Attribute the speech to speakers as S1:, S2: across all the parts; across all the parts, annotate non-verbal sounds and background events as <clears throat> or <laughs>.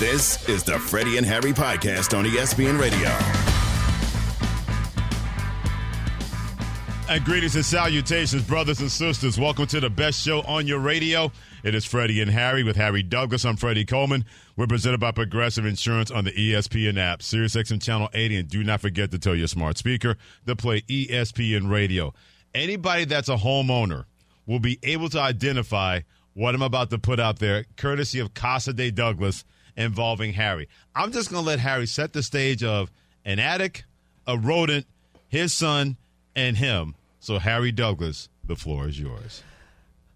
S1: This is the Freddie and Harry podcast on ESPN Radio.
S2: And greetings and salutations, brothers and sisters. Welcome to the best show on your radio. It is Freddie and Harry with Harry Douglas. I'm Freddie Coleman. We're presented by Progressive Insurance on the ESPN app, SiriusXM Channel 80. And do not forget to tell your smart speaker to play ESPN Radio. Anybody that's a homeowner will be able to identify what I'm about to put out there, courtesy of Casa de Douglas involving Harry. I'm just going to let Harry set the stage of an attic, a rodent, his son, and him. So, Harry Douglas, the floor is yours.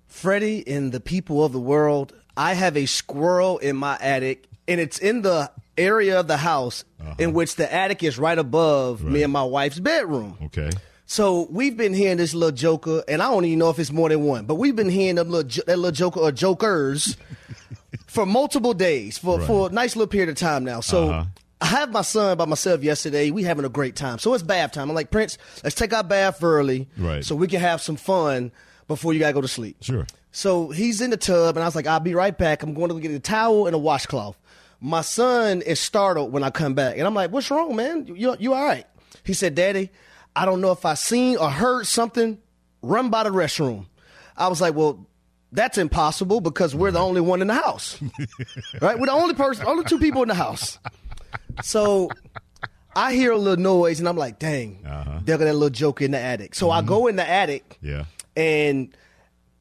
S3: Freddie and the people of the world, I have a squirrel in my attic, and it's in the area of the house uh-huh. in which the attic is right above right. me and my wife's bedroom.
S2: Okay.
S3: So we've been hearing this little joker, and I don't even know if it's more than one, but we've been hearing them little, that little joker or jokers <laughs> for multiple days, for, right. for a nice little period of time now. So uh-huh. I have my son by myself yesterday. We having a great time. So it's bath time. I'm like, Prince, let's take our bath early,
S2: right?
S3: So we can have some fun before you gotta go to sleep.
S2: Sure.
S3: So he's in the tub, and I was like, I'll be right back. I'm going to get a towel and a washcloth. My son is startled when I come back, and I'm like, What's wrong, man? You you all right? He said, Daddy, I don't know if I seen or heard something run by the restroom. I was like, Well, that's impossible because we're the only one in the house. <laughs> right? We're the only person, only two people in the house. So I hear a little noise and I'm like, dang, uh-huh. there got that little joke in the attic. So mm-hmm. I go in the attic.
S2: Yeah.
S3: And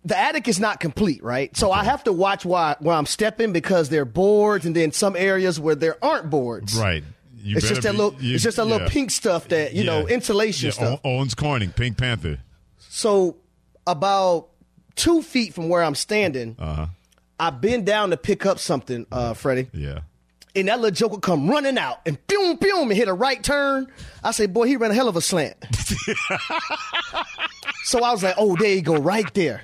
S3: the attic is not complete, right? So okay. I have to watch why where I'm stepping because there are boards and then some areas where there aren't boards.
S2: Right.
S3: You it's just that little you, it's just that yeah. little pink stuff that, you yeah. know, insulation yeah. stuff.
S2: Owens Corning, Pink Panther.
S3: So about two feet from where I'm standing, uh-huh. I bend down to pick up something, uh, Freddie.
S2: Yeah
S3: and that little joker come running out and boom, boom, and hit a right turn. I say, boy, he ran a hell of a slant. <laughs> so I was like, oh, there you go, right there.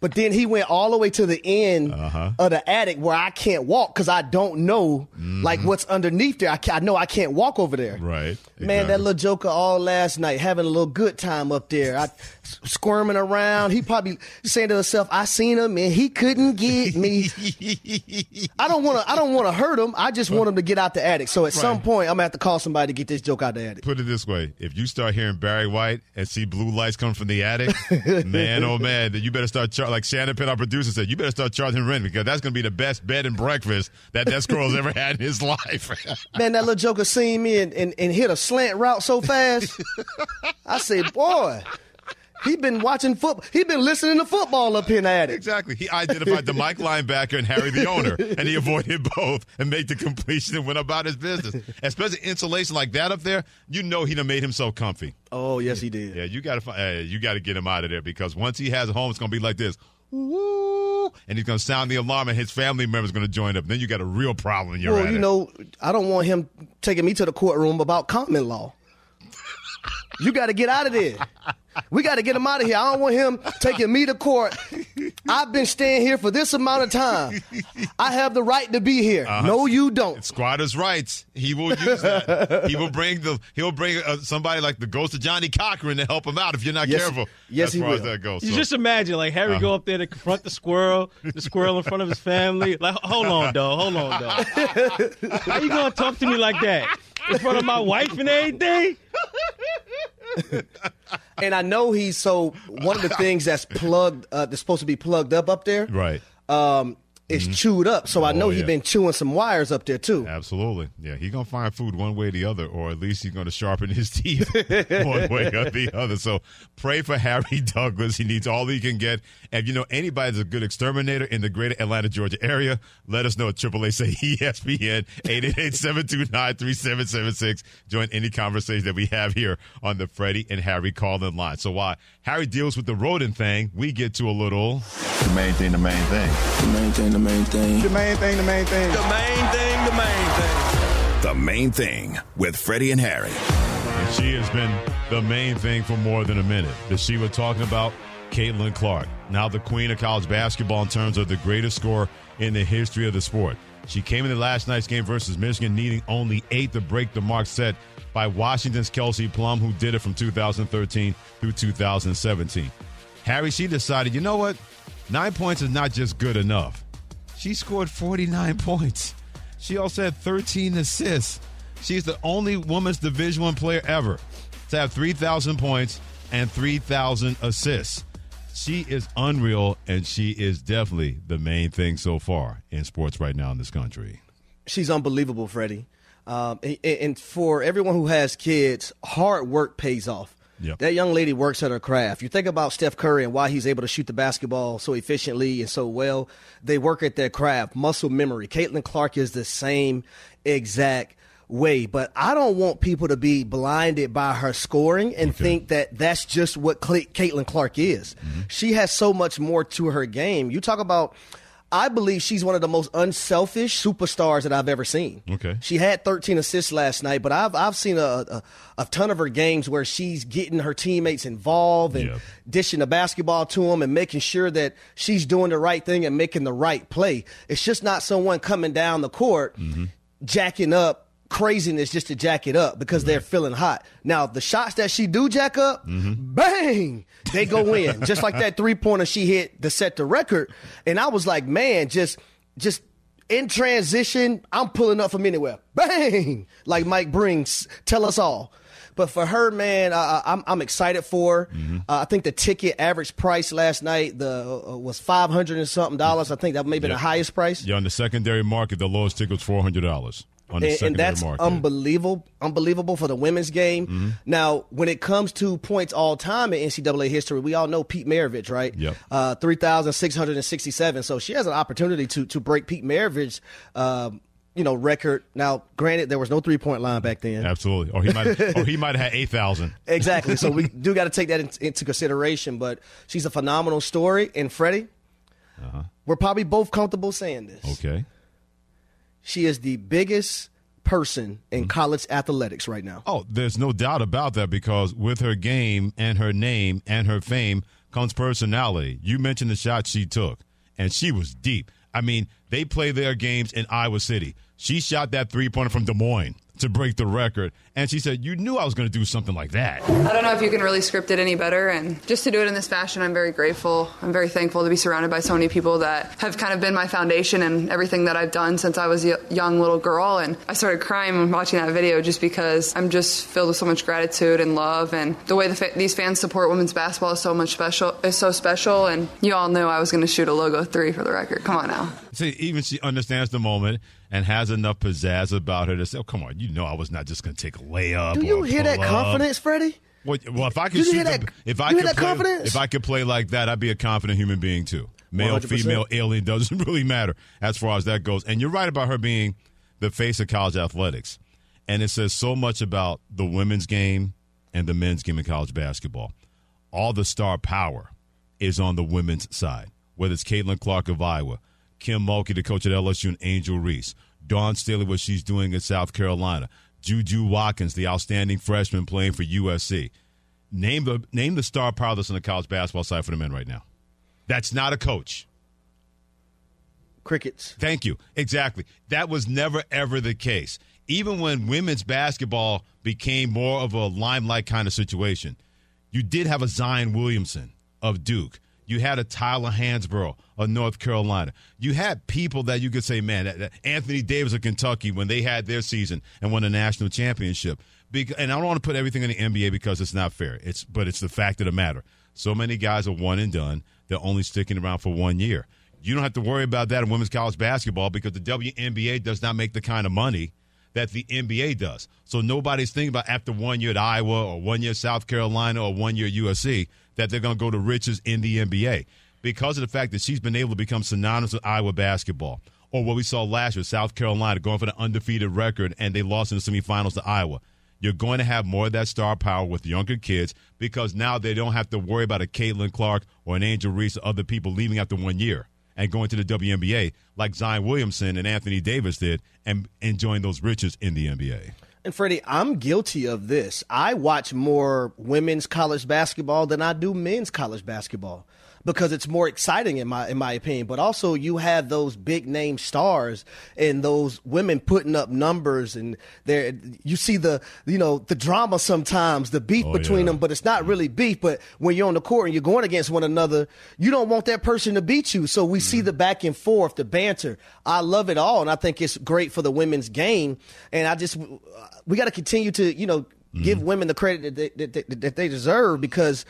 S3: But then he went all the way to the end uh-huh. of the attic where I can't walk because I don't know mm-hmm. like what's underneath there. I, I, know I can't walk over there.
S2: Right.
S3: Man, that little joker all last night having a little good time up there. I squirming around. He probably saying to himself, "I seen him and he couldn't get me." I don't want to. I don't want to hurt him. I just want him to get out the attic. So at right. some point, I'm gonna have to call somebody to get this joke out the attic.
S2: Put it this way: if you start hearing Barry White and see blue lights coming from the attic, <laughs> man, oh man, then you better start char- like Shannon Pitt, our producer, said. You better start charging rent because that's gonna be the best bed and breakfast that that squirrel's ever had in his life. <laughs>
S3: man, that little joker seen me and, and, and hit a slant route so fast. <laughs> I said, boy. He been watching football. He been listening to football up in the attic.
S2: Exactly. He identified the Mike linebacker and Harry the owner, and he avoided both and made the completion and went about his business. Especially insulation like that up there, you know he done made himself comfy.
S3: Oh yes, he did.
S2: Yeah, you got to uh, you got to get him out of there because once he has a home, it's gonna be like this. Woo! And he's going to sound the alarm, and his family members going to join up. Then you got a real problem. In your
S3: well, you know, I don't want him taking me to the courtroom about common law. you got to get out of there. We got to get him out of here. I don't want him taking me to court. I've been staying here for this amount of time. I have the right to be here. Uh-huh. No, you don't.
S2: It's squatters' rights. He will use that. he will bring the. He'll bring uh, somebody like the ghost of Johnnie Cochran to help him out if you're not
S3: yes,
S2: careful.
S3: Yes,
S2: as
S3: he
S2: far
S3: will.
S2: as that goes.
S4: You just imagine like Harry uh-huh. go up there to confront the squirrel, the squirrel in front of his family. Like, hold on, dog. Hold on, dog. How you gonna talk to me like that in front of my wife and everything?
S3: And I know he's so one of the <laughs> things that's plugged uh, that's supposed to be plugged up up there.
S2: Right.
S3: Um, is mm-hmm. chewed up. So I know oh, he's yeah. been chewing some wires up there too.
S2: Absolutely. Yeah, he's gonna find food one way or the other, or at least he's gonna sharpen his <laughs> teeth <laughs> one way or the other. So pray for Harry <laughs> Douglas. He needs all he can get. And if you know, anybody's a good exterminator in the greater Atlanta, Georgia area, let us know at AAA say ESPN 888-729-3776. Join any conversation that we have here on the Freddie and Harry call-in line. So while Harry deals with the rodent thing, we get to a little
S5: the main thing, the main thing.
S6: The main thing, the main thing.
S7: The main thing, the main thing.
S8: The main thing, the main thing.
S1: The main thing with Freddie and Harry.
S2: And she has been the main thing for more than a minute. That she was talking about Caitlin Clark, now the queen of college basketball in terms of the greatest score in the history of the sport. She came into last night's game versus Michigan, needing only eight to break the mark set by Washington's Kelsey Plum, who did it from 2013 through 2017. Harry, she decided, you know what? Nine points is not just good enough. She scored 49 <laughs> points. She also had 13 assists. She's the only women's Division One player ever to have 3,000 points and 3,000 assists. She is unreal, and she is definitely the main thing so far in sports right now in this country.
S3: She's unbelievable, Freddie. Um, and, and for everyone who has kids, hard work pays off.
S2: Yep.
S3: That young lady works at her craft. You think about Steph Curry and why he's able to shoot the basketball so efficiently and so well. They work at their craft, muscle memory. Caitlin Clark is the same exact way. But I don't want people to be blinded by her scoring and
S2: Okay.
S3: think that that's just what Caitlin Clark is. Mm-hmm. She has so much more to her game. You talk about. I believe she's one of the most unselfish superstars that I've ever seen.
S2: Okay.
S3: She had 13 assists last night, but I've I've seen a, a, a ton of her games where she's getting her teammates involved and
S2: Yeah.
S3: dishing the basketball to them and making sure that she's doing the right thing and making the right play. It's just not someone coming down the court mm-hmm. jacking up craziness just to jack it up because they're feeling hot. Now the shots that she do jack up, bang, they go in. just like that three pointer she hit to set the record. And I was like, man, just just in transition, I'm pulling up from anywhere. Bang! Like Mike Breen's, tell us all. But for her, man, I'm I'm excited for. her. Uh, I think the ticket average price last night the uh, was five hundred and something dollars. I think that may be
S2: Yeah.
S3: the highest price.
S2: Yeah, on the secondary market, the lowest ticket was four hundred dollars on
S3: and, and that's
S2: market.
S3: unbelievable, unbelievable for the women's game.
S2: Mm-hmm.
S3: Now, when it comes to points all time in NCAA history, we all know Pete Maravich, right?
S2: Yep.
S3: Uh, Three thousand six hundred and sixty-seven. So she has an opportunity to to break Pete Maravich's, um, you know, record. Now, granted, there was no three-point line back then.
S2: Absolutely, or he might, or he might have had eight thousand. <laughs>
S3: Exactly. So we do got to take that in, into consideration. But she's a phenomenal story. And Freddie, we're probably both comfortable saying this.
S2: Uh-huh. Okay.
S3: She is the biggest person
S2: Mm-hmm.
S3: in college athletics right now.
S2: Oh, there's no doubt about that because with her game and her name and her fame comes personality. You mentioned the shot she took, and she was deep. I mean, they play their games in Iowa City. She shot that three pointer from Des Moines to break the record, and she said, "You knew I was going to do something like that."
S7: I don't know if you can really script it any better. And just to do it in this fashion, I'm very grateful. I'm very thankful to be surrounded by so many people that have kind of been my foundation and everything that I've done since I was a young little girl. And I started crying when watching that video just because I'm just filled with so much gratitude and love. And the way the fa- these fans support women's basketball is so much special. Is so special. And you all knew I was going to shoot a logo three for the record. Come on now.
S2: See, even she understands the moment and has enough pizzazz about her to say, "Oh, come on, you know I was not just going to take a layup."
S3: Do you
S2: or
S3: hear that
S2: up."
S3: confidence, Freddie?
S2: Well, well, if I could shoot
S3: hear
S2: the- if I could play,
S3: confidence?
S2: if I could play like that, I'd be a confident human being too. Male,
S3: 100%.
S2: female, alien <laughs> doesn't really matter as far as that goes. And you're right about her being the face of college athletics, and it says so much about the women's game and the men's game in college basketball. All the star power is on the women's side, whether it's Caitlin Clark of Iowa, Kim Mulkey, the coach at LSU, and Angel Reese, Dawn Staley, what she's doing at South Carolina, Juju Watkins, the outstanding freshman playing for USC. Name the name the star power that's on the college basketball side for the men right now. That's not a coach.
S3: Crickets.
S2: Thank you. Exactly. That was never ever the case. Even when women's basketball became more of a limelight kind of situation, you did have a Zion Williamson of Duke. You had a Tyler Hansbrough of North Carolina. You had people that you could say, man, Anthony Davis of Kentucky when they had their season and won a national championship. And I don't want to put everything in the NBA because it's not fair. It's but it's the fact of the matter. So many guys are one and done. They're only sticking around for one year. You don't have to worry about that in women's college basketball because the WNBA does not make the kind of money that the NBA does. So nobody's thinking about after one year at Iowa or one year South Carolina or one year USC that they're going to go to riches in the NBA because of the fact that she's been able to become synonymous with Iowa basketball. Or what we saw last year, South Carolina going for the undefeated record and they lost in the semifinals to Iowa. You're going to have more of that star power with younger kids because now they don't have to worry about a Caitlin Clark or an Angel Reese or other people leaving after one year and going to the WNBA like Zion Williamson and Anthony Davis did and enjoying those riches in the NBA.
S3: And Freddie, I'm guilty of this. I watch more women's college basketball than I do men's college basketball. Because it's more exciting in my in my opinion. But also you have those big name stars and those women putting up numbers and there you see the you know the drama sometimes, the beef
S2: Oh,
S3: between
S2: yeah.
S3: them, but it's not really beef. But when you're on the court and you're going against one another, you don't want that person to beat you. So we see
S2: Mm-hmm.
S3: the back and forth, the banter. I love it all, and I think it's great for the women's game. And I just we got to continue to you know give
S2: Mm-hmm. women
S3: the credit that they, that, that they deserve because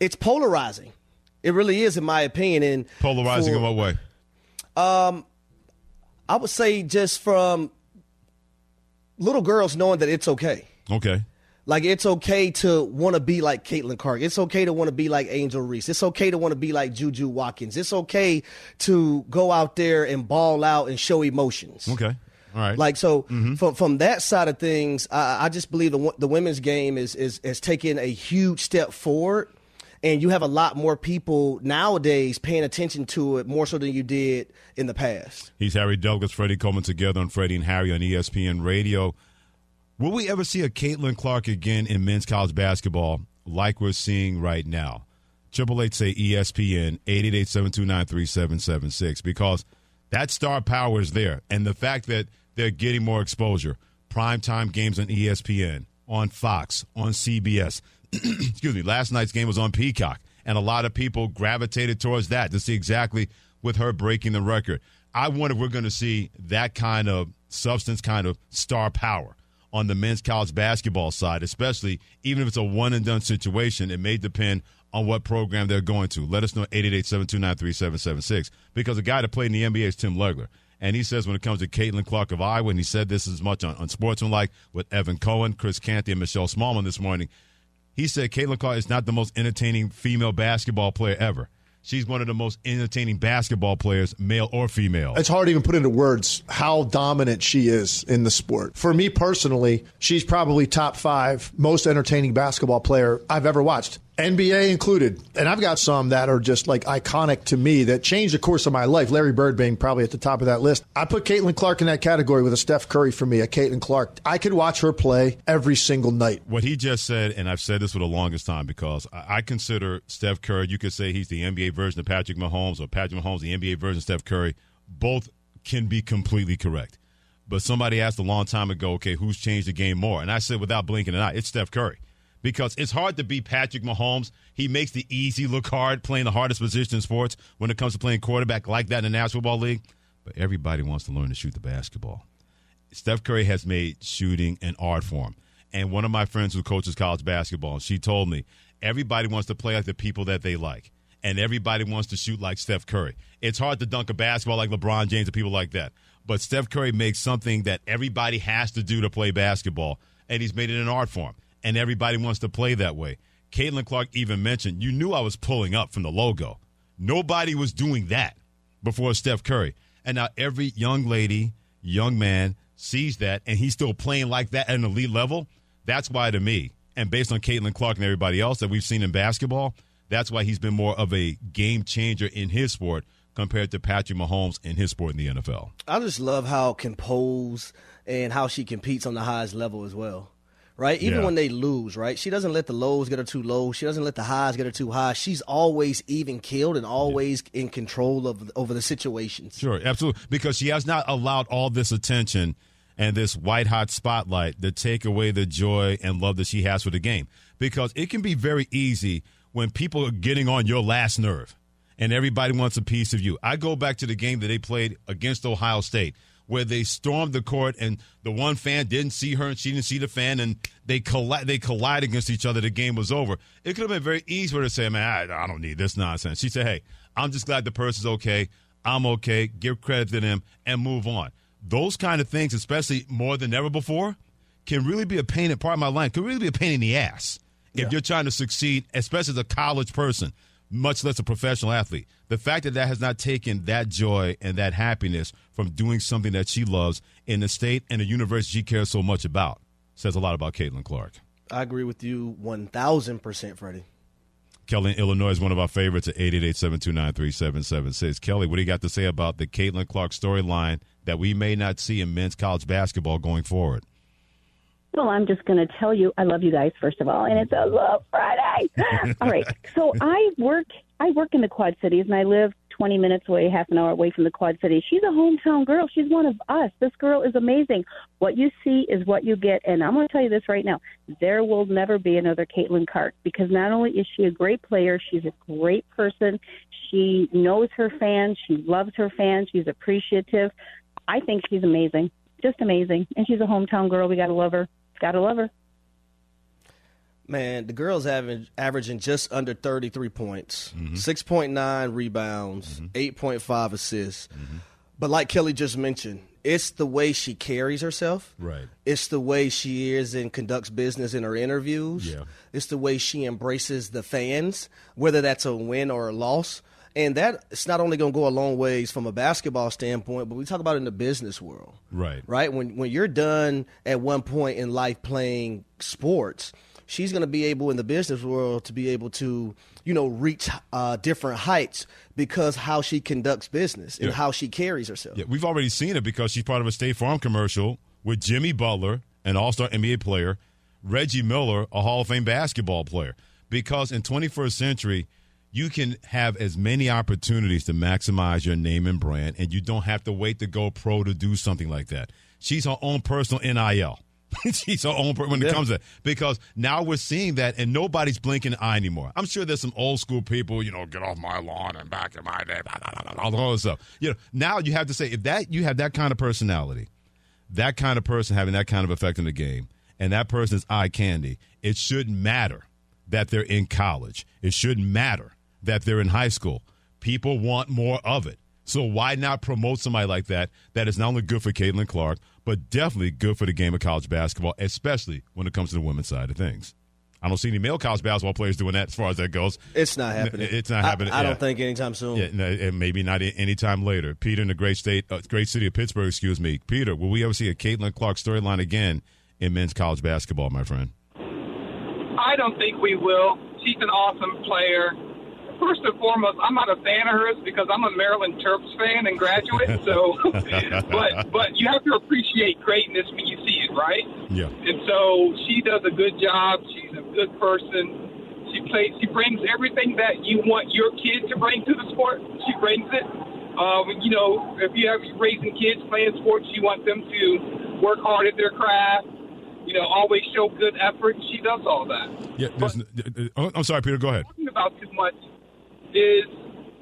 S3: it's polarizing. It really is, in my opinion. And
S2: Polarizing
S3: for-
S2: in what way?
S3: Um, I would say just from little girls knowing that it's okay.
S2: Okay.
S3: Like it's okay to want to be like Caitlin Clark. It's okay to want to be like Angel Reese. It's okay to want to be like Juju Watkins. It's okay to go out there and ball out and show emotions.
S2: Okay. All right.
S3: Like so, from from that side of things, I, I just believe the the women's game is is has taken a huge step forward, and you have a lot more people nowadays paying attention to it more so than you did in the past.
S2: He's Harry Douglas, Freddie Coleman together on Freddie and Harry on ESPN Radio. Will we ever see a Caitlin Clark again in men's college basketball like we're seeing right now? Triple Eight say ESPN eight eight eight seven two nine three seven seven six because that star power is there, and the fact that they're getting more exposure, primetime games on ESPN, on Fox, on CBS. <clears throat> Excuse me. Last night's game was on Peacock, and a lot of people gravitated towards that to see exactly with her breaking the record. I wonder if we're going to see that kind of substance, kind of star power on the men's college basketball side, especially even if it's a one and done situation. It may depend on what program they're going to. Let us know 888-729-3776 because a guy that played in the NBA is Tim Legler. And he says when it comes to Caitlin Clark of Iowa, and he said this as much on, on Sportsmanlike with Evan Cohen, Chris Canty, and Michelle Smallmon this morning. He said Caitlin Clark is not the most entertaining female basketball player ever. She's one of the most entertaining basketball players, male or female.
S9: It's hard to even put into words how dominant she is in the sport. For me personally, she's probably top five most entertaining basketball player I've ever watched. NBA included. And I've got some that are just like iconic to me that changed the course of my life. Larry Bird being probably at the top of that list. I put Caitlin Clark in that category with a Steph Curry for me, a Caitlin Clark. I could watch her play every single night.
S2: what he just said, and I've said this for the longest time because I, consider Steph Curry, you could say he's the NBA version of Patrick Mahomes or Patrick Mahomes, the NBA version of Steph Curry. Both can be completely correct. But somebody asked a long time ago, okay, who's changed the game more? And I said without blinking an eye, it's Steph Curry. Because it's hard to beat Patrick Mahomes. He makes the easy look hard, playing the hardest position in sports when it comes to playing quarterback like that in the National Football League. But everybody wants to learn to shoot the basketball. Steph Curry has made shooting an art form. And one of my friends who coaches college basketball, she told me everybody wants to play like the people that they like. And everybody wants to shoot like Steph Curry. It's hard to dunk a basketball like LeBron James and people like that. But Steph Curry makes something that everybody has to do to play basketball, and he's made it an art form. And everybody wants to play that way. Caitlin Clark even mentioned, you knew I was pulling up from the logo. Nobody was doing that before Steph Curry. And now every young lady, young man sees that, and he's still playing like that at an elite level. That's why, to me, and based on Caitlin Clark and everybody else that we've seen in basketball, that's why he's been more of a game changer in his sport compared to Patrick Mahomes in his sport in the NFL.
S3: I just love how composed and how she competes on the highest level as well. Right? Even
S2: Yeah.
S3: when they lose, right? She doesn't let the lows get her too low. She doesn't let the highs get her too high. She's always even killed and always in control of over the situations.
S2: Sure, absolutely. Because she has not allowed all this attention and this white hot spotlight to take away the joy and love that she has for the game. Because it can be very easy when people are getting on your last nerve and everybody wants a piece of you. I go back to the game that they played against Ohio State where they stormed the court and the one fan didn't see her and she didn't see the fan and they colli- they collide against each other. The game was over. It could have been very easy for her to say, "Man, I, I don't need this nonsense." She said, "Hey, I'm just glad the person's okay. I'm okay. Give credit to them and move on." Those kind of things, especially more than ever before, can really be a pain in part of my life. Can really be a pain in the ass if you're trying to succeed, especially as a college person, much less a professional athlete. The fact that that has not taken that joy and that happiness from doing something that she loves in the state and the university she cares so much about says a lot about Caitlin Clark.
S3: I agree with you 1000%, Freddie.
S2: Kelly in Illinois is one of our favorites at 888-729-3776. Kelly, what do you got to say about the Caitlin Clark storyline that we may not see in men's college basketball going forward?
S10: Well, I'm just going to tell you, I love you guys, first of all, and it's a Love Friday. <laughs> all right. So I work I work in the Quad Cities and I live 20 minutes away, half an hour away from the Quad Cities. She's a hometown girl. She's one of us. This girl is amazing. What you see is what you get. And I'm going to tell you this right now there will never be another Caitlin Clark because not only is she a great player, she's a great person. She knows her fans. She loves her fans. She's appreciative. I think she's amazing. Just amazing. And she's a hometown girl. We got to love her. Got to love her.
S3: Man, the girl's average, averaging just under 33 points,
S2: Mm-hmm.
S3: 6.9 rebounds, 8.5 assists. But like Kelly just mentioned, it's the way she carries herself.
S2: Right.
S3: It's the way she is and conducts business in her interviews.
S2: Yeah.
S3: It's the way she embraces the fans, whether that's a win or a loss. And that it's not only going to go a long ways from a basketball standpoint, but we talk about it in the business world
S2: Right.
S3: right? When when you're done at one point in life playing sports, she's going to be able in the business world to be able to you know reach uh, different heights because how she conducts business and
S2: Yeah.
S3: how she carries herself.
S2: Yeah, we've already seen it because she's part of a State Farm commercial with Jimmy Butler, an All Star NBA player, Reggie Miller, a Hall of Fame basketball player. Because in 21st century, you can have as many opportunities to maximize your name and brand, and you don't have to wait to go pro to do something like that. She's her own personal NIL. <laughs> She's her own when it
S3: Yeah.
S2: comes to because now we're seeing that and nobody's blinking an eye anymore. I'm sure there's some old school people, you know, get off my lawn and back in my day, blah, blah, blah, all the other stuff. You know, now you have to say if that you have that kind of personality, that kind of person having that kind of effect in the game, and that person's eye candy, it shouldn't matter that they're in college. It shouldn't matter that they're in high school. People want more of it. So why not promote somebody like that? That is not only good for Caitlin Clark, but definitely good for the game of college basketball, especially when it comes to the women's side of things. I don't see any male college basketball players doing that as far as that goes.
S3: It's not happening.
S2: It's not
S3: I-
S2: happening.
S3: I,
S2: yeah.
S3: don't think anytime soon.
S2: Yeah, no, and maybe not anytime later. Peter in the great state, uh, great city of Pittsburgh, excuse me. Peter, will we ever see a Caitlin Clark storyline again in men's college basketball, my friend?
S11: I don't think we will. She's an awesome player. First and foremost, I'm not a fan of hers because I'm a Maryland Terps fan and graduate. So, <laughs> but but you have to appreciate greatness when you see it, right?
S2: Yeah.
S11: And so she does a good job. She's a good person. She plays. She brings everything that you want your kid to bring to the sport. She brings it. Um, you know, if you have raising kids playing sports, you want them to work hard at their craft. You know, always show good effort. She does all that.
S2: Yeah, n- uh, uh, I'm sorry, Peter. Go ahead.
S11: talking about too much is,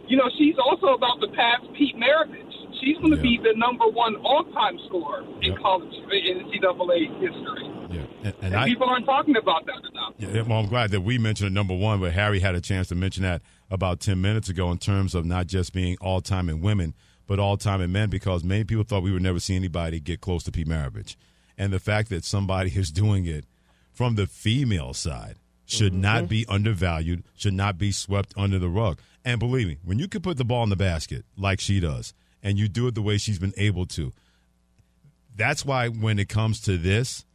S11: you know, she's also about to pass Pete Maravich. She's going to
S2: Yeah.
S11: be the number one all-time scorer in
S2: Yeah.
S11: college in NCAA history.
S2: Yeah, and, and
S11: And
S2: I.
S11: people aren't talking about that enough.
S2: Yeah, well, I'm glad that we mentioned it number one, but Harry had a chance to mention that about 10 minutes ago in terms of not just being all time in women, but all time in men, because many people thought we would never see anybody get close to Pete Maravich. And the fact that somebody <laughs> is doing it from the female side should mm-hmm. not be undervalued, should not be swept under the rug. And believe me, when you can put the ball in the basket like she does, and you do it the way she's been able to, that's why when it comes to this,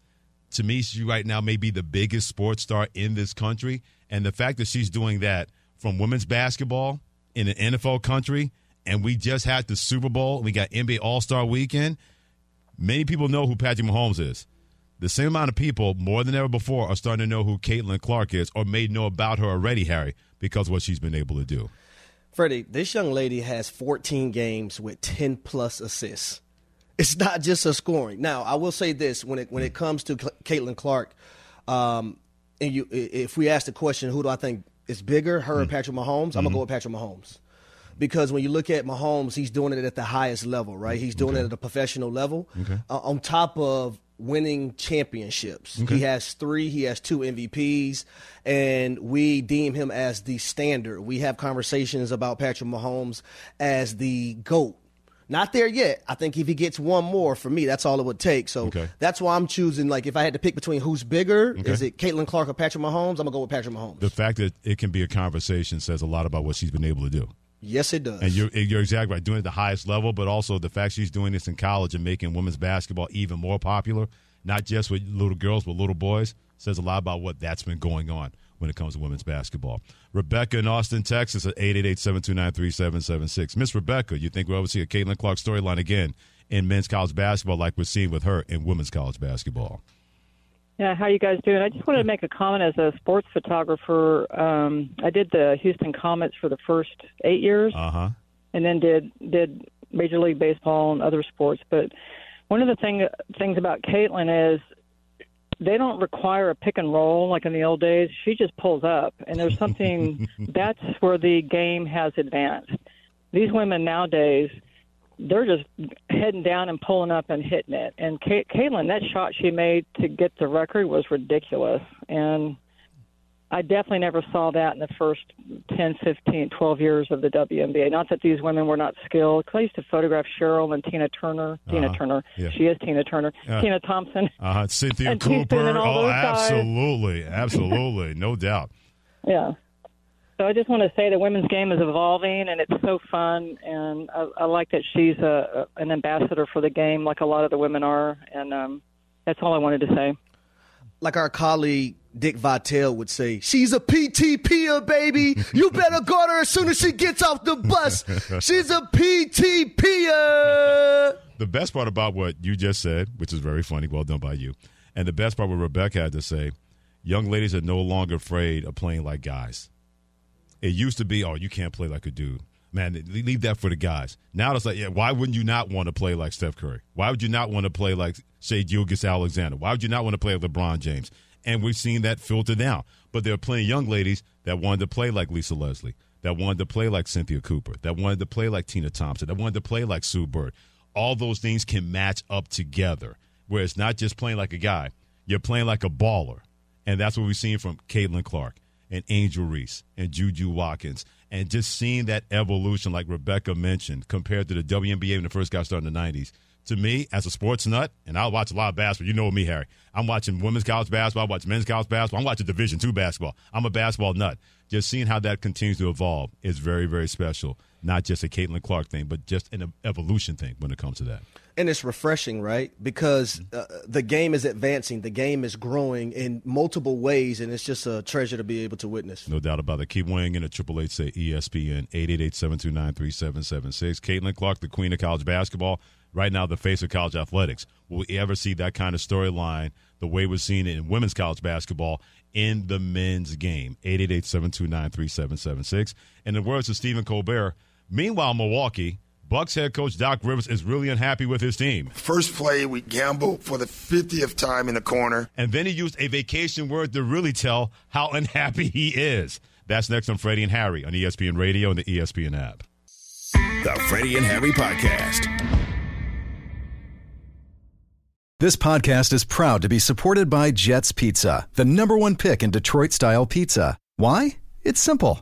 S2: to me, she right now may be the biggest sports star in this country. And the fact that she's doing that from women's basketball in an NFL country, and we just had the Super Bowl, we got NBA All Star weekend. Many people know who Patrick Mahomes is. The same amount of people, more than ever before, are starting to know who Caitlin Clark is, or may know about her already, Harry, because of what she's been able to do.
S3: Freddie, this young lady has 14 games with 10 plus assists. It's not just her scoring. Now, I will say this: when it when it comes to Caitlin Clark, um, and you, if we ask the question, who do I think is bigger, her or Patrick Mahomes? I'm gonna go with Patrick Mahomes because when you look at Mahomes, he's doing it at the highest level, right? He's doing it at a professional level. Uh, on top of winning championships, he has three. He has two MVPs, and we deem him as the standard. We have conversations about Patrick Mahomes as the goat. Not there yet. I think if he gets one more, for me, that's all it would take. So
S2: Okay.
S3: that's why I'm choosing. Like, if I had to pick between who's bigger,
S2: Okay.
S3: is it Caitlin Clark or Patrick Mahomes? I'm gonna go with Patrick Mahomes.
S2: The fact that it can be a conversation says a lot about what she's been able to do.
S3: Yes, it does.
S2: And you're, you're exactly right, doing it at the highest level, but also the fact she's doing this in college and making women's basketball even more popular, not just with little girls, but little boys, says a lot about what that's been going on when it comes to women's basketball. Rebecca in Austin, Texas at 888-729-3776. Miss Rebecca, you think we'll ever see a Caitlin Clark storyline again in men's college basketball like we're seeing with her in women's college basketball?
S12: Yeah, how you guys doing? I just wanted to make a comment as a sports photographer. Um, I did the Houston Comets for the first eight years,
S2: Uh huh.
S12: and then did did Major League Baseball and other sports. But one of the thing things about Caitlin is they don't require a pick and roll like in the old days. She just pulls up, and there's something <laughs> that's where the game has advanced. These women nowadays, they're just heading down and pulling up and hitting it. And Ca- Caitlin, that shot she made to get the record was ridiculous, and I definitely never saw that in the first 10, 15, 12 years of the WNBA. Not that these women were not skilled. I used to photograph Cheryl and Tina Turner. Tina
S2: Uh-huh.
S12: Turner.
S2: Yeah.
S12: She is Tina Turner.
S2: Yeah.
S12: Tina Thompson.
S2: Uh. Cynthia <laughs> Cooper. oh,
S12: those guys.
S2: absolutely, absolutely, no doubt. <laughs>
S12: Yeah. So I just want to say the women's game is evolving and it's so fun, and I, I like that she's a, a an ambassador for the game, like a lot of the women are, and um, that's all I wanted to say.
S3: Like our colleague Dick Vitale would say, she's a PTPer, baby. You better guard her as soon as she gets off the bus. She's a PTPer.
S2: The best part about what you just said, which is very funny, well done by you, and the best part what Rebecca had to say, young ladies are no longer afraid of playing like guys. It used to be, oh, you can't play like a dude. Man, leave that for the guys. Now it's like, yeah, why wouldn't you not want to play like Steph Curry? Why would you not want to play like, say, Gilgeous-Alexander? Why would you not want to play like LeBron James? And we've seen that filter down. But there are plenty of young ladies that wanted to play like Lisa Leslie, that wanted to play like Cynthia Cooper, that wanted to play like Tina Thompson, that wanted to play like Sue Bird. All those things can match up together, where it's not just playing like a guy, you're playing like a baller. And that's what we've seen from Caitlin Clark and Angel Reese and Juju Watkins. And just seeing that evolution, like Rebecca mentioned, compared to the WNBA when it first got started in the 90s. To me, as a sports nut, and I watch a lot of basketball, you know me, Harry. I'm watching women's college basketball, I watch men's college basketball, I'm watching Division two basketball. I'm a basketball nut. Just seeing how that continues to evolve is very, very special. Not just a Caitlin Clark thing, but just an evolution thing when it comes to that.
S3: And it's refreshing, right? Because uh, the game is advancing, the game is growing in multiple ways, and it's just a treasure to be able to witness.
S2: No doubt about it. Keep weighing in at Triple Eight say ESPN eight eight eight seven two nine three seven seven six. Caitlin Clark, the queen of college basketball, right now the face of college athletics. Will we ever see that kind of storyline the way we're seeing it in women's college basketball in the men's game? Eight eight eight seven two nine three seven seven six. In the words of Stephen Colbert, meanwhile Milwaukee. Bucks head coach Doc Rivers is really unhappy with his team.
S13: First play, we gambled for the 50th time in the corner.
S2: And then he used a vacation word to really tell how <laughs> unhappy he is. That's next on Freddie and Harry on ESPN Radio and the ESPN app.
S1: The Freddie and Harry Podcast.
S14: This podcast is proud to be supported by Jets Pizza, the number one pick in Detroit style pizza. Why? It's simple.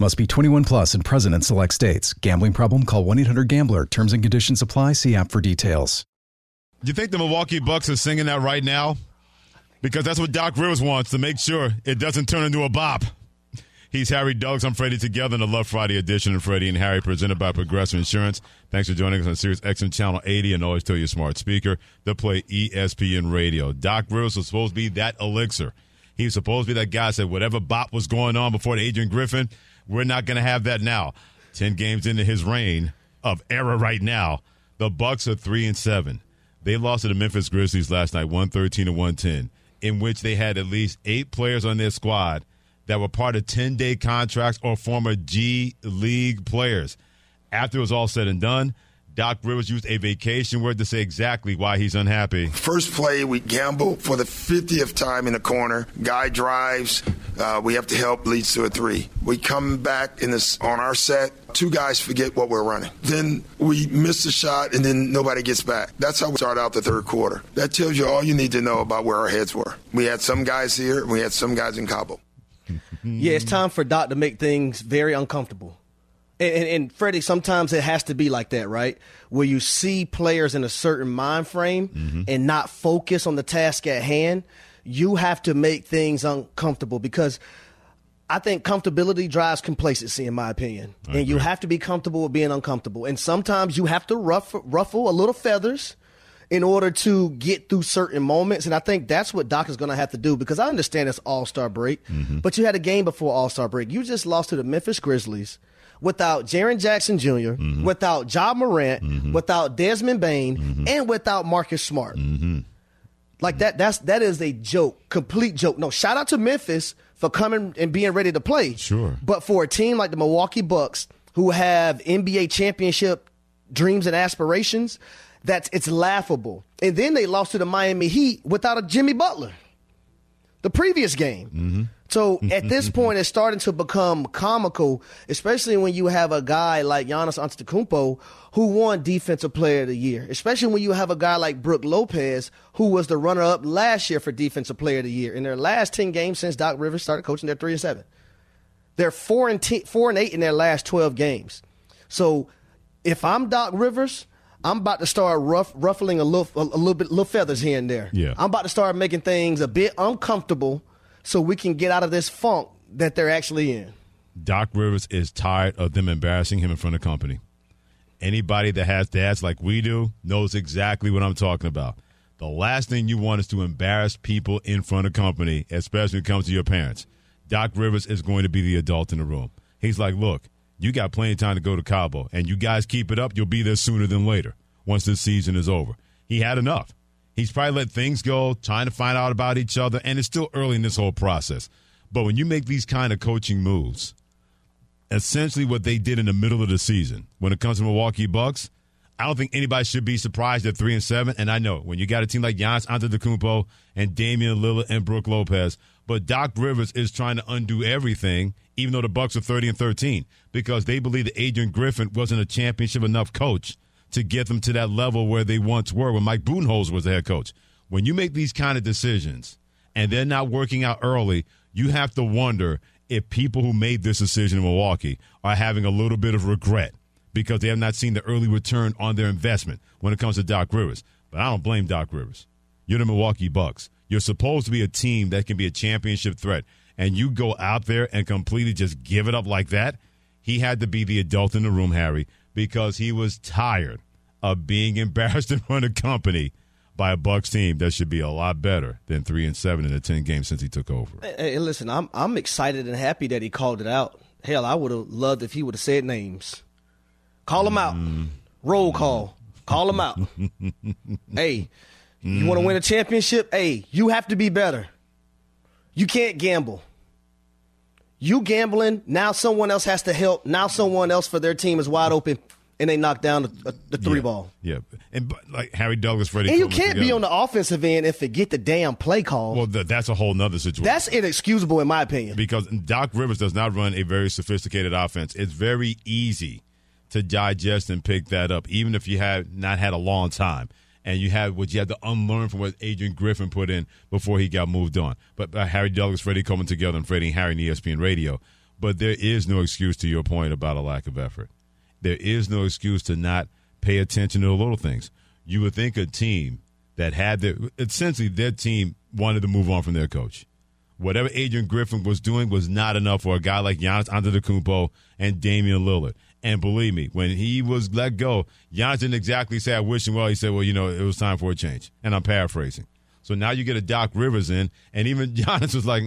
S14: Must be 21 plus and present in select states. Gambling problem? Call 1 800 Gambler. Terms and conditions apply. See app for details.
S2: Do you think the Milwaukee Bucks are singing that right now? Because that's what Doc Rivers wants to make sure it doesn't turn into a bop. He's Harry Douglas. I'm Freddie together in the Love Friday edition of Freddie and Harry presented by Progressive Insurance. Thanks for joining us on Sirius XM Channel 80 and always tell your smart speaker to play ESPN Radio. Doc Rivers was supposed to be that elixir. He was supposed to be that guy that said whatever bop was going on before the Adrian Griffin, we're not going to have that now. 10 games into his reign of error right now, the Bucks are 3 and 7. They lost to the Memphis Grizzlies last night, 113 to 110, in which they had at least 8 players on their squad that were part of 10-day contracts or former G League players. After it was all said and done, Doc Rivers used a vacation word to say exactly why he's unhappy.
S13: First play, we gamble for the 50th time in the corner. Guy drives. Uh, we have to help, leads to a three. We come back in this on our set. Two guys forget what we're running. Then we miss the shot, and then nobody gets back. That's how we start out the third quarter. That tells you all you need to know about where our heads were. We had some guys here, and we had some guys in Cabo. <laughs>
S3: Yeah, it's time for Doc to make things very uncomfortable. And, and, and, Freddie, sometimes it has to be like that, right? Where you see players in a certain mind frame mm-hmm. and not focus on the task at hand. You have to make things uncomfortable because I think comfortability drives complacency, in my opinion. I and agree. you have to be comfortable with being uncomfortable. And sometimes you have to ruffle, ruffle a little feathers in order to get through certain moments. And I think that's what Doc is going to have to do because I understand it's All Star break, mm-hmm. but you had a game before All Star break. You just lost to the Memphis Grizzlies without Jaren Jackson junior mm-hmm. without Ja Morant, mm-hmm. without Desmond Bane, mm-hmm. and without Marcus Smart.
S2: Mm-hmm.
S3: Like that, that's that is a joke, complete joke. No, shout out to Memphis for coming and being ready to play.
S2: Sure.
S3: But for a team like the Milwaukee Bucks, who have NBA championship dreams and aspirations, that's it's laughable. And then they lost to the Miami Heat without a Jimmy Butler. The previous game. So <laughs> at this point, it's starting to become comical, especially when you have a guy like Giannis Antetokounmpo who won Defensive Player of the Year. Especially when you have a guy like Brook Lopez who was the runner-up last year for Defensive Player of the Year in their last ten games since Doc Rivers started coaching. They're three and seven. They're four and t- four and eight in their last twelve games. So if I'm Doc Rivers, I'm about to start rough, ruffling a little, a little bit, little feathers here and there.
S2: Yeah.
S3: I'm about to start making things a bit uncomfortable so we can get out of this funk that they're actually in.
S2: Doc Rivers is tired of them embarrassing him in front of company. Anybody that has dads like we do knows exactly what I'm talking about. The last thing you want is to embarrass people in front of company, especially when it comes to your parents. Doc Rivers is going to be the adult in the room. He's like, look, you got plenty of time to go to Cabo, and you guys keep it up, you'll be there sooner than later once this season is over. He had enough. He's probably let things go, trying to find out about each other, and it's still early in this whole process. But when you make these kind of coaching moves, essentially what they did in the middle of the season when it comes to Milwaukee Bucks, I don't think anybody should be surprised at three and seven. And I know when you got a team like Giannis Antetokounmpo and Damian Lillard and Brook Lopez, but Doc Rivers is trying to undo everything, even though the Bucks are thirty and thirteen, because they believe that Adrian Griffin wasn't a championship enough coach to get them to that level where they once were when Mike Budenholzer was the head coach. When you make these kind of decisions and they're not working out early, you have to wonder if people who made this decision in Milwaukee are having a little bit of regret because they have not seen the early return on their investment when it comes to Doc Rivers. But I don't blame Doc Rivers. You're the Milwaukee Bucks. You're supposed to be a team that can be a championship threat, and you go out there and completely just give it up like that. He had to be the adult in the room, Harry, because he was tired of being <laughs> embarrassed in front of company by a Bucks team that should be a lot better than three and seven in the ten games since he took over.
S3: Hey, listen, I'm I'm excited and happy that he called it out. Hell, I would have loved if he would have said names. Call them out. Mm. Roll call. Call them out. <laughs> hey, you want to win a championship? Hey, you have to be better. You can't gamble. You gambling, now someone else has to help. Now someone else for their team is wide open and they knock down the, the three
S2: yeah,
S3: ball.
S2: Yeah, and like Harry Douglas, Freddie,
S3: and you can't together. be on the offensive end and forget the damn play call.
S2: Well, th- that's a whole nother situation.
S3: That's inexcusable in my opinion.
S2: Because Doc Rivers does not run a very sophisticated offense. It's very easy to digest and pick that up, even if you have not had a long time and you have what you had to unlearn from what Adrian Griffin put in before he got moved on. But uh, Harry Douglas, Freddie coming together, and Freddie and Harry and ESPN Radio. But there is no excuse to your point about a lack of effort. There is no excuse to not pay attention to the little things. You would think a team that had their essentially their team wanted to move on from their coach. Whatever Adrian Griffin was doing was not enough for a guy like Giannis Antetokounmpo and Damian Lillard. And believe me, when he was let go, Giannis didn't exactly say, I wish him well. He said, well, you know, it was time for a change. And I'm paraphrasing. So now you get a Doc Rivers in, and even <laughs> Giannis was like,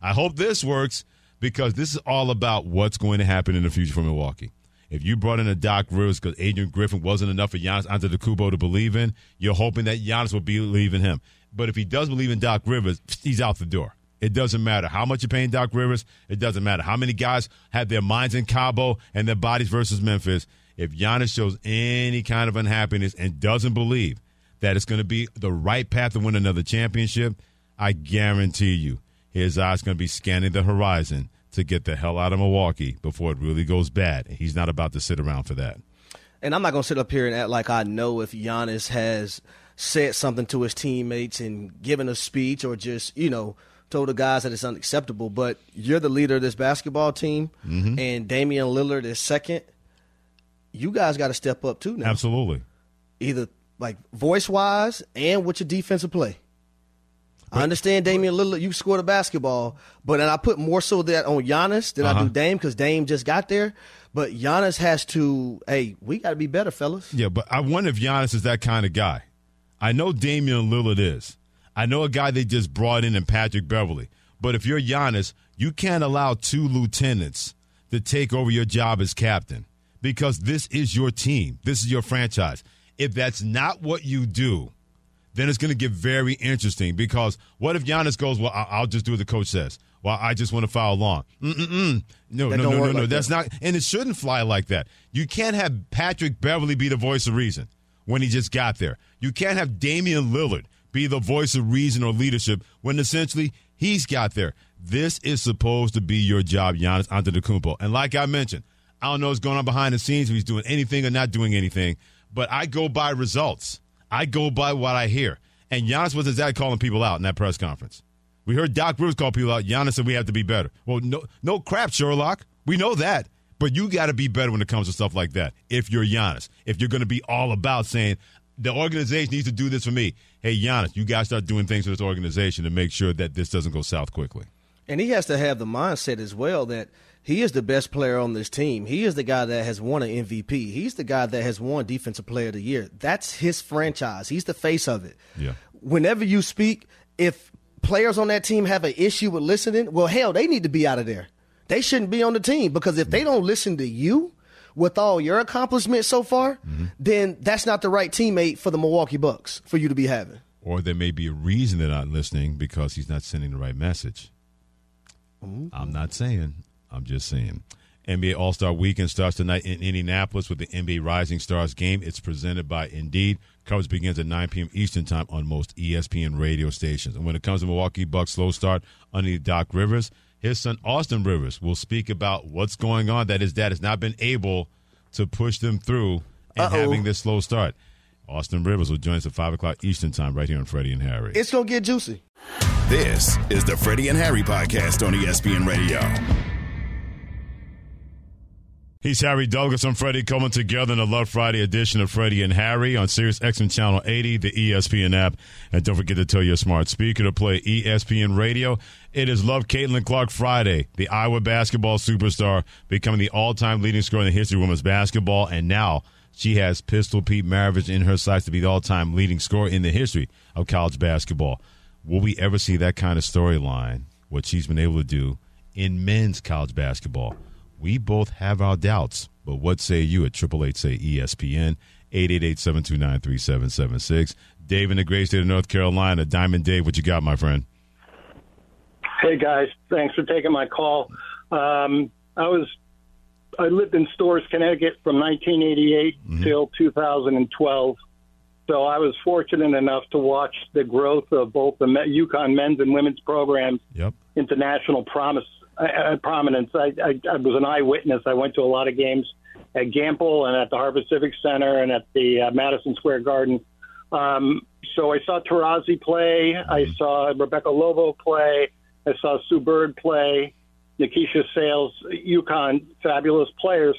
S2: I hope this works because this is all about what's going to happen in the future for Milwaukee. If you brought in a Doc Rivers because Adrian Griffin wasn't enough for Giannis Antetokounmpo to believe in, you're hoping that Giannis will believe in him. But if he does believe in Doc Rivers, he's out the door. It doesn't matter how much you're paying Doc Rivers. It doesn't matter how many guys had their minds in Cabo and their bodies versus Memphis. If Giannis shows any kind of unhappiness and doesn't believe that it's going to be the right path to win another championship, I guarantee you his eyes going to be scanning the horizon to get the hell out of Milwaukee before it really goes bad. He's not about to sit around for that.
S3: And I'm not going to sit up here and act like I know if Giannis has said something to his teammates and given a speech or just, you know, told the guys that it's unacceptable. But you're the leader of this basketball team,
S2: Mhm.
S3: and Damian Lillard is second. You guys got to step up too now.
S2: Absolutely.
S3: Either like voice wise and with your defensive play. I understand Damian Lillard, you scored a basketball, but and I put more so that on Giannis than I
S2: Uh-huh.
S3: do Dame because Dame just got there. But Giannis has to. Hey, we got to be better, fellas.
S2: Yeah, but I wonder if Giannis is that kind of guy. I know Damian Lillard is. I know a guy they just brought in in Patrick Beverley. But if you're Giannis, you can't allow two lieutenants to take over your job as captain because this is your team. This is your franchise. If that's not what you do, then it's going to get very interesting because what if Giannis goes, well, I'll just do what the coach says. Well, I just want to foul long. Mm-mm-mm. No, no, no, no, no. That's not, and it shouldn't fly like that. You can't have Patrick Beverley be the voice of reason when he just got there. You can't have Damian Lillard be the voice of reason or leadership when essentially he's got there. This is supposed to be your job, Giannis Antetokounmpo. And like I mentioned, I don't know what's going on behind the scenes, if he's doing anything or not doing anything, but I go by results. I go by what I hear. And Giannis was exactly calling people out in that press conference. We heard Doc Rivers call people out. Giannis said we have to be better. Well, no, no crap, Sherlock. We know that. But you got to be better when it comes to stuff like that. If you're Giannis, if you're going to be all about saying the organization needs to do this for me. Hey, Giannis, you got to start doing things for this organization to make sure that this doesn't go south quickly.
S3: And he has to have the mindset as well that he is the best player on this team. He is the guy that has won an MVP. He's the guy that has won Defensive Player of the Year. That's his franchise. He's the face of it.
S2: Yeah.
S3: Whenever you speak, if players on that team have an issue with listening, well, hell, they need to be out of there. They shouldn't be on the team because if they don't listen to you with all your accomplishments so far, mm-hmm. then that's not the right teammate for the Milwaukee Bucks for you to be having.
S2: Or there may be a reason they're not listening because he's not sending the right message. I'm not saying. I'm just saying. NBA All Star Weekend starts tonight in Indianapolis with the NBA Rising Stars game. It's presented by Indeed. Coverage begins at 9 p.m. Eastern Time on most ESPN radio stations. And when it comes to Milwaukee Bucks slow start under Doc Rivers, his son Austin Rivers will speak about what's going on that his dad has not been able to push them through and
S3: Uh-oh.
S2: having this slow start. Austin Rivers will join us at 5 o'clock Eastern Time right here on Freddie and Harry.
S3: It's going to get juicy.
S1: This is the Freddie and Harry podcast on ESPN Radio.
S2: He's Harry Douglas. I'm Freddie Coleman together in the Love Friday edition of Freddie and Harry on Sirius XM Channel 80, the ESPN app. And don't forget to tell your smart speaker to play ESPN Radio. It is Love Caitlin Clark Friday, the Iowa basketball superstar, becoming the all time leading scorer in the history of women's basketball. And now she has Pistol Pete Maravich in her sights to be the all time leading scorer in the history of college basketball. Will we ever see that kind of storyline, what she's been able to do in men's college basketball? We both have our doubts, but what say you at Triple Eight Say ESPN, 888-729-3776. Dave in the great state of North Carolina, Diamond Dave, what you got, my friend?
S15: Hey guys, thanks for taking my call. Um, I was I lived in Storrs, Connecticut from 1988 till 2012. So I was fortunate enough to watch the growth of both the UConn men's and women's programs
S2: Yep.
S15: into national promise, uh, prominence. I, I, I was an eyewitness. I went to a lot of games at Gampel and at the Harbor Civic Center and at the uh, Madison Square Garden. Um, so I saw Taurasi play. I saw Rebecca Lobo play. I saw Sue Bird play. Nykesha Sales, UConn, fabulous players.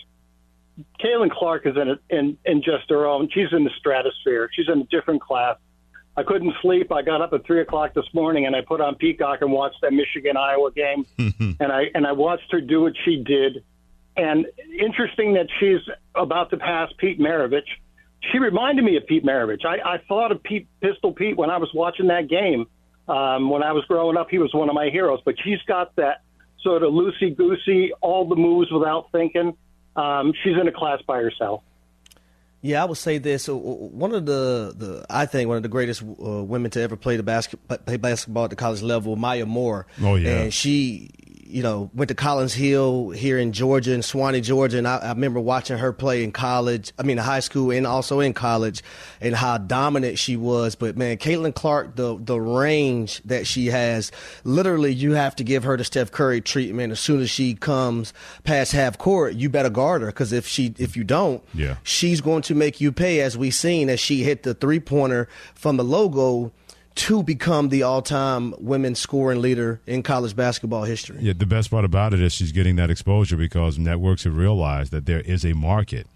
S15: Caitlin Clark is in, a, in in just her own. She's in the stratosphere. She's in a different class. I couldn't sleep. I got up at three o'clock this morning and I put on Peacock and watched that Michigan Iowa game. <laughs> and I and I watched her do what she did. And interesting that she's about to pass Pete Maravich. She reminded me of Pete Maravich. I, I thought of Pete Pistol Pete when I was watching that game. Um, when I was growing up, he was one of my heroes. But she's got that sort of loosey goosey, all the moves without thinking. Um, she's in a class by herself.
S3: Yeah, I would say this. One of the, the I think one of the greatest uh, women to ever play the basket play basketball at the college level, Maya Moore.
S2: Oh, yeah.
S3: and she you know, went to Collins Hill here in Georgia, in Suwanee, Georgia, and I, I remember watching her play in college. I mean, high school and also in college, and how dominant she was. But man, Caitlin Clark, the the range that she has, literally, you have to give her the Steph Curry treatment. As soon as she comes past half court, you better guard her because if she if you don't,
S2: Yeah.
S3: she's going to make you pay. As we seen, as she hit the three pointer from the logo to become the all-time women's scoring leader in college basketball history.
S2: Yeah, the best part about it is she's getting that exposure because networks have realized that there is a market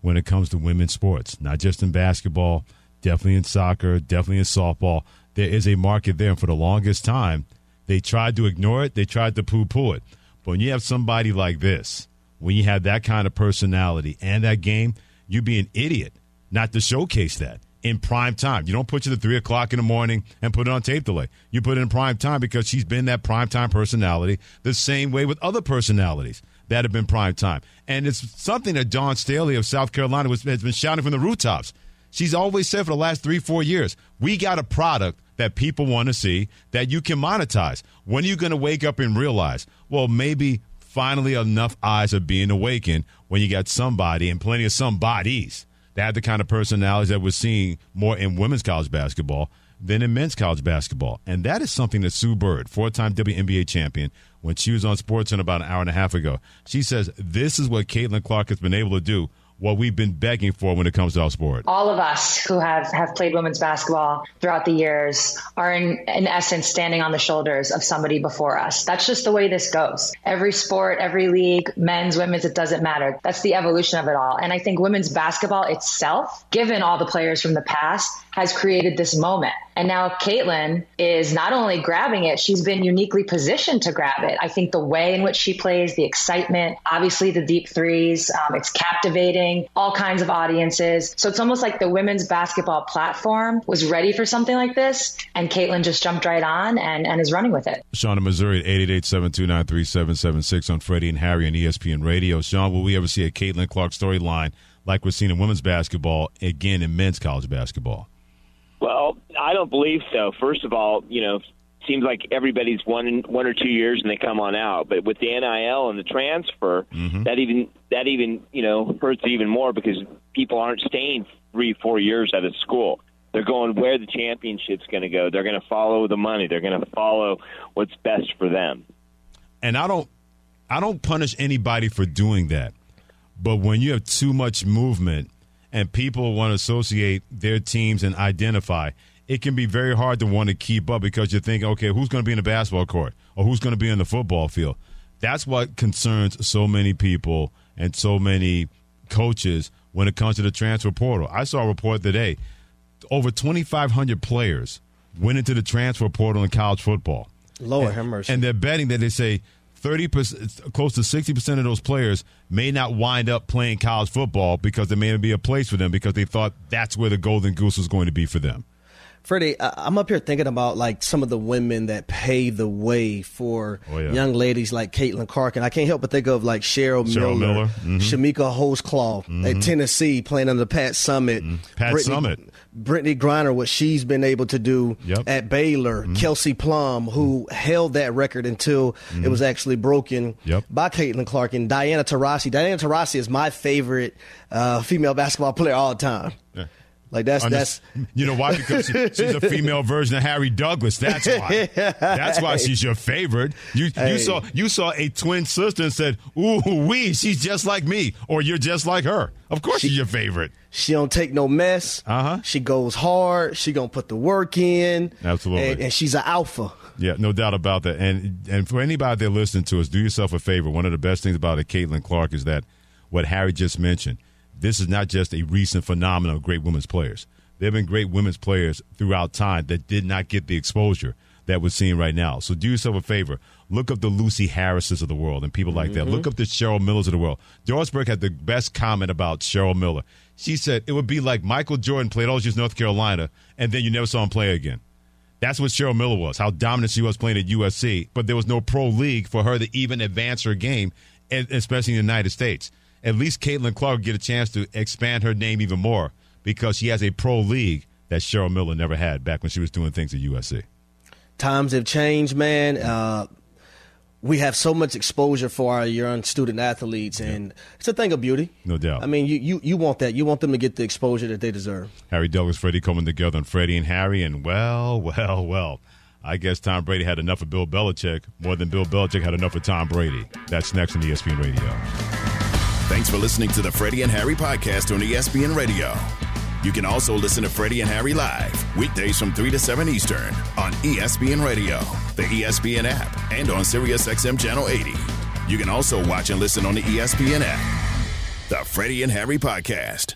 S2: when it comes to women's sports, not just in basketball, definitely in soccer, definitely in softball. There is a market there. And for the longest time, they tried to ignore it, they tried to poo poo it. But when you have somebody like this, when you have that kind of personality and that game, you'd be an idiot not to showcase that in prime time. You don't put it at three o'clock in the morning and put it on tape delay. You put it in prime time because she's been that prime time personality the same way with other personalities that have been prime time. And it's something that Dawn Staley of South Carolina was, has been shouting from the rooftops. She's always said for the last three, four years, we got a product that people want to see that you can monetize. When are you going to wake up and realize, well, maybe finally enough eyes are being awakened when you got somebody and plenty of somebodies that have the kind of personalities that we're seeing more in women's college basketball than in men's college basketball. And that is something that Sue Bird, four time WNBA champion, when she was on SportsCenter about an hour and a half ago, she says this is what Caitlin Clark has been able to do, what we've been begging for when it comes to our sport.
S16: all of us who have, have played women's basketball throughout the years are in, in essence standing on the shoulders of somebody before us. That's just the way this goes. Every sport, every league, men's, women's, it doesn't matter. That's the evolution of it all. And I think women's basketball itself, given all the players from the past, has created this moment. And now Caitlin is not only grabbing it, she's been uniquely positioned to grab it. I think the way in which she plays, the excitement, obviously the deep threes, um, it's captivating all kinds of audiences. So it's almost like the women's basketball platform was ready for something like this, and Caitlin just jumped right on and, and is running with it.
S2: Sean in Missouri at 888-729-3776 on Freddie and Harry and E ESPN Radio. Sean, will we ever see a Caitlin Clark storyline like we're seeing in women's basketball, again in men's college basketball?
S17: Well, I don't believe so. First of all, you know, seems like everybody's one one or two years and they come on out. But with the NIL and the transfer, mm-hmm. that even that even you know hurts even more because people aren't staying three four years at a school. They're going where the championship's going to go. They're going to follow the money. They're going to follow what's best for them.
S2: and I don't I don't punish anybody for doing that. But when you have too much movement and people want to associate their teams and identify, it can be very hard to want to keep up because you're thinking, okay, who's going to be in the basketball court or who's going to be in the football field? That's what concerns so many people and so many coaches when it comes to the transfer portal. I saw a report today over 2,500 players went into the transfer portal in college football.
S3: Lord
S2: and,
S3: mercy.
S2: And they're betting that they say 30%, close to 60% of those players may not wind up playing college football because there may not be a place for them because they thought that's where the golden goose was going to be for them.
S3: Freddie, I- I'm up here thinking about like some of the women that paved the way for
S2: Oh, yeah.
S3: young ladies like Caitlin Clark, and I can't help but think of like Cheryl,
S2: Cheryl
S3: Miller,
S2: Miller, mhm.
S3: Chamique Holdsclaw at
S2: Mhm.
S3: Tennessee, playing under Pat Summitt,
S2: Pat
S3: Brittney-
S2: Summitt.
S3: Brittney Griner, what she's been able to do at Baylor,
S2: Mm-hmm.
S3: Kelsey Plum, who held that record until it was actually broken
S2: Mm-hmm. Yep.
S3: by Caitlin Clark and Diana Taurasi. Diana Taurasi is my favorite uh, female basketball player all the time.
S2: Yeah.
S3: Like that's that's <laughs>
S2: you know why? Because she- she's a female version of Harry Douglas. That's why. <laughs> That's why she's your favorite. You you saw you saw a twin sister and said, "Ooh, we, she's just like me," or "You're just like her." Of course, she's your favorite.
S3: She don't take no mess. Uh huh. She goes hard. She gonna put the work in.
S2: Absolutely.
S3: And, and she's an alpha.
S2: Yeah, no doubt about that. And and for anybody that listening to us, do yourself a favor. One of the best things about it, Caitlin Clark, is that what Harry just mentioned. This is not just a recent phenomenon of great women's players. There have been great women's players throughout time that did not get the exposure that we're seeing right now. So do yourself a favor. Look up the Lucy Harrises of the world and people like that.
S3: Mhm.
S2: Look up the Cheryl Millers of the world. Doris Burke had the best comment about Cheryl Miller. She said it would be like Michael Jordan played all years in North Carolina and then you never saw him play again. That's what Cheryl Miller was, how dominant she was playing at USC, but there was no pro league for her to even advance her game, especially in the United States. At least Caitlin Clark get a chance to expand her name even more because she has a pro league that Cheryl Miller never had back when she was doing things at USC.
S3: Times have changed, man. Uh, we have so much exposure for our young student athletes, and it's a thing of beauty.
S2: No doubt.
S3: I mean, you, you, you want that. You want them to get the exposure that they deserve.
S2: Harry Douglas, Freddie Coleman together and Freddie and Harry, and well, <laughs> well, well. I guess Tom Brady had enough of Bill Belichick more than Bill Belichick had enough of Tom Brady. That's next on ESPN Radio.
S1: Thanks for listening to the Freddie and Harry podcast on ESPN Radio. You can also listen to Freddie and Harry live weekdays from 3 to 7 Eastern on ESPN Radio, the ESPN app, and on SiriusXM Channel 80. You can also watch and listen on the ESPN app. The Freddie and Harry Podcast.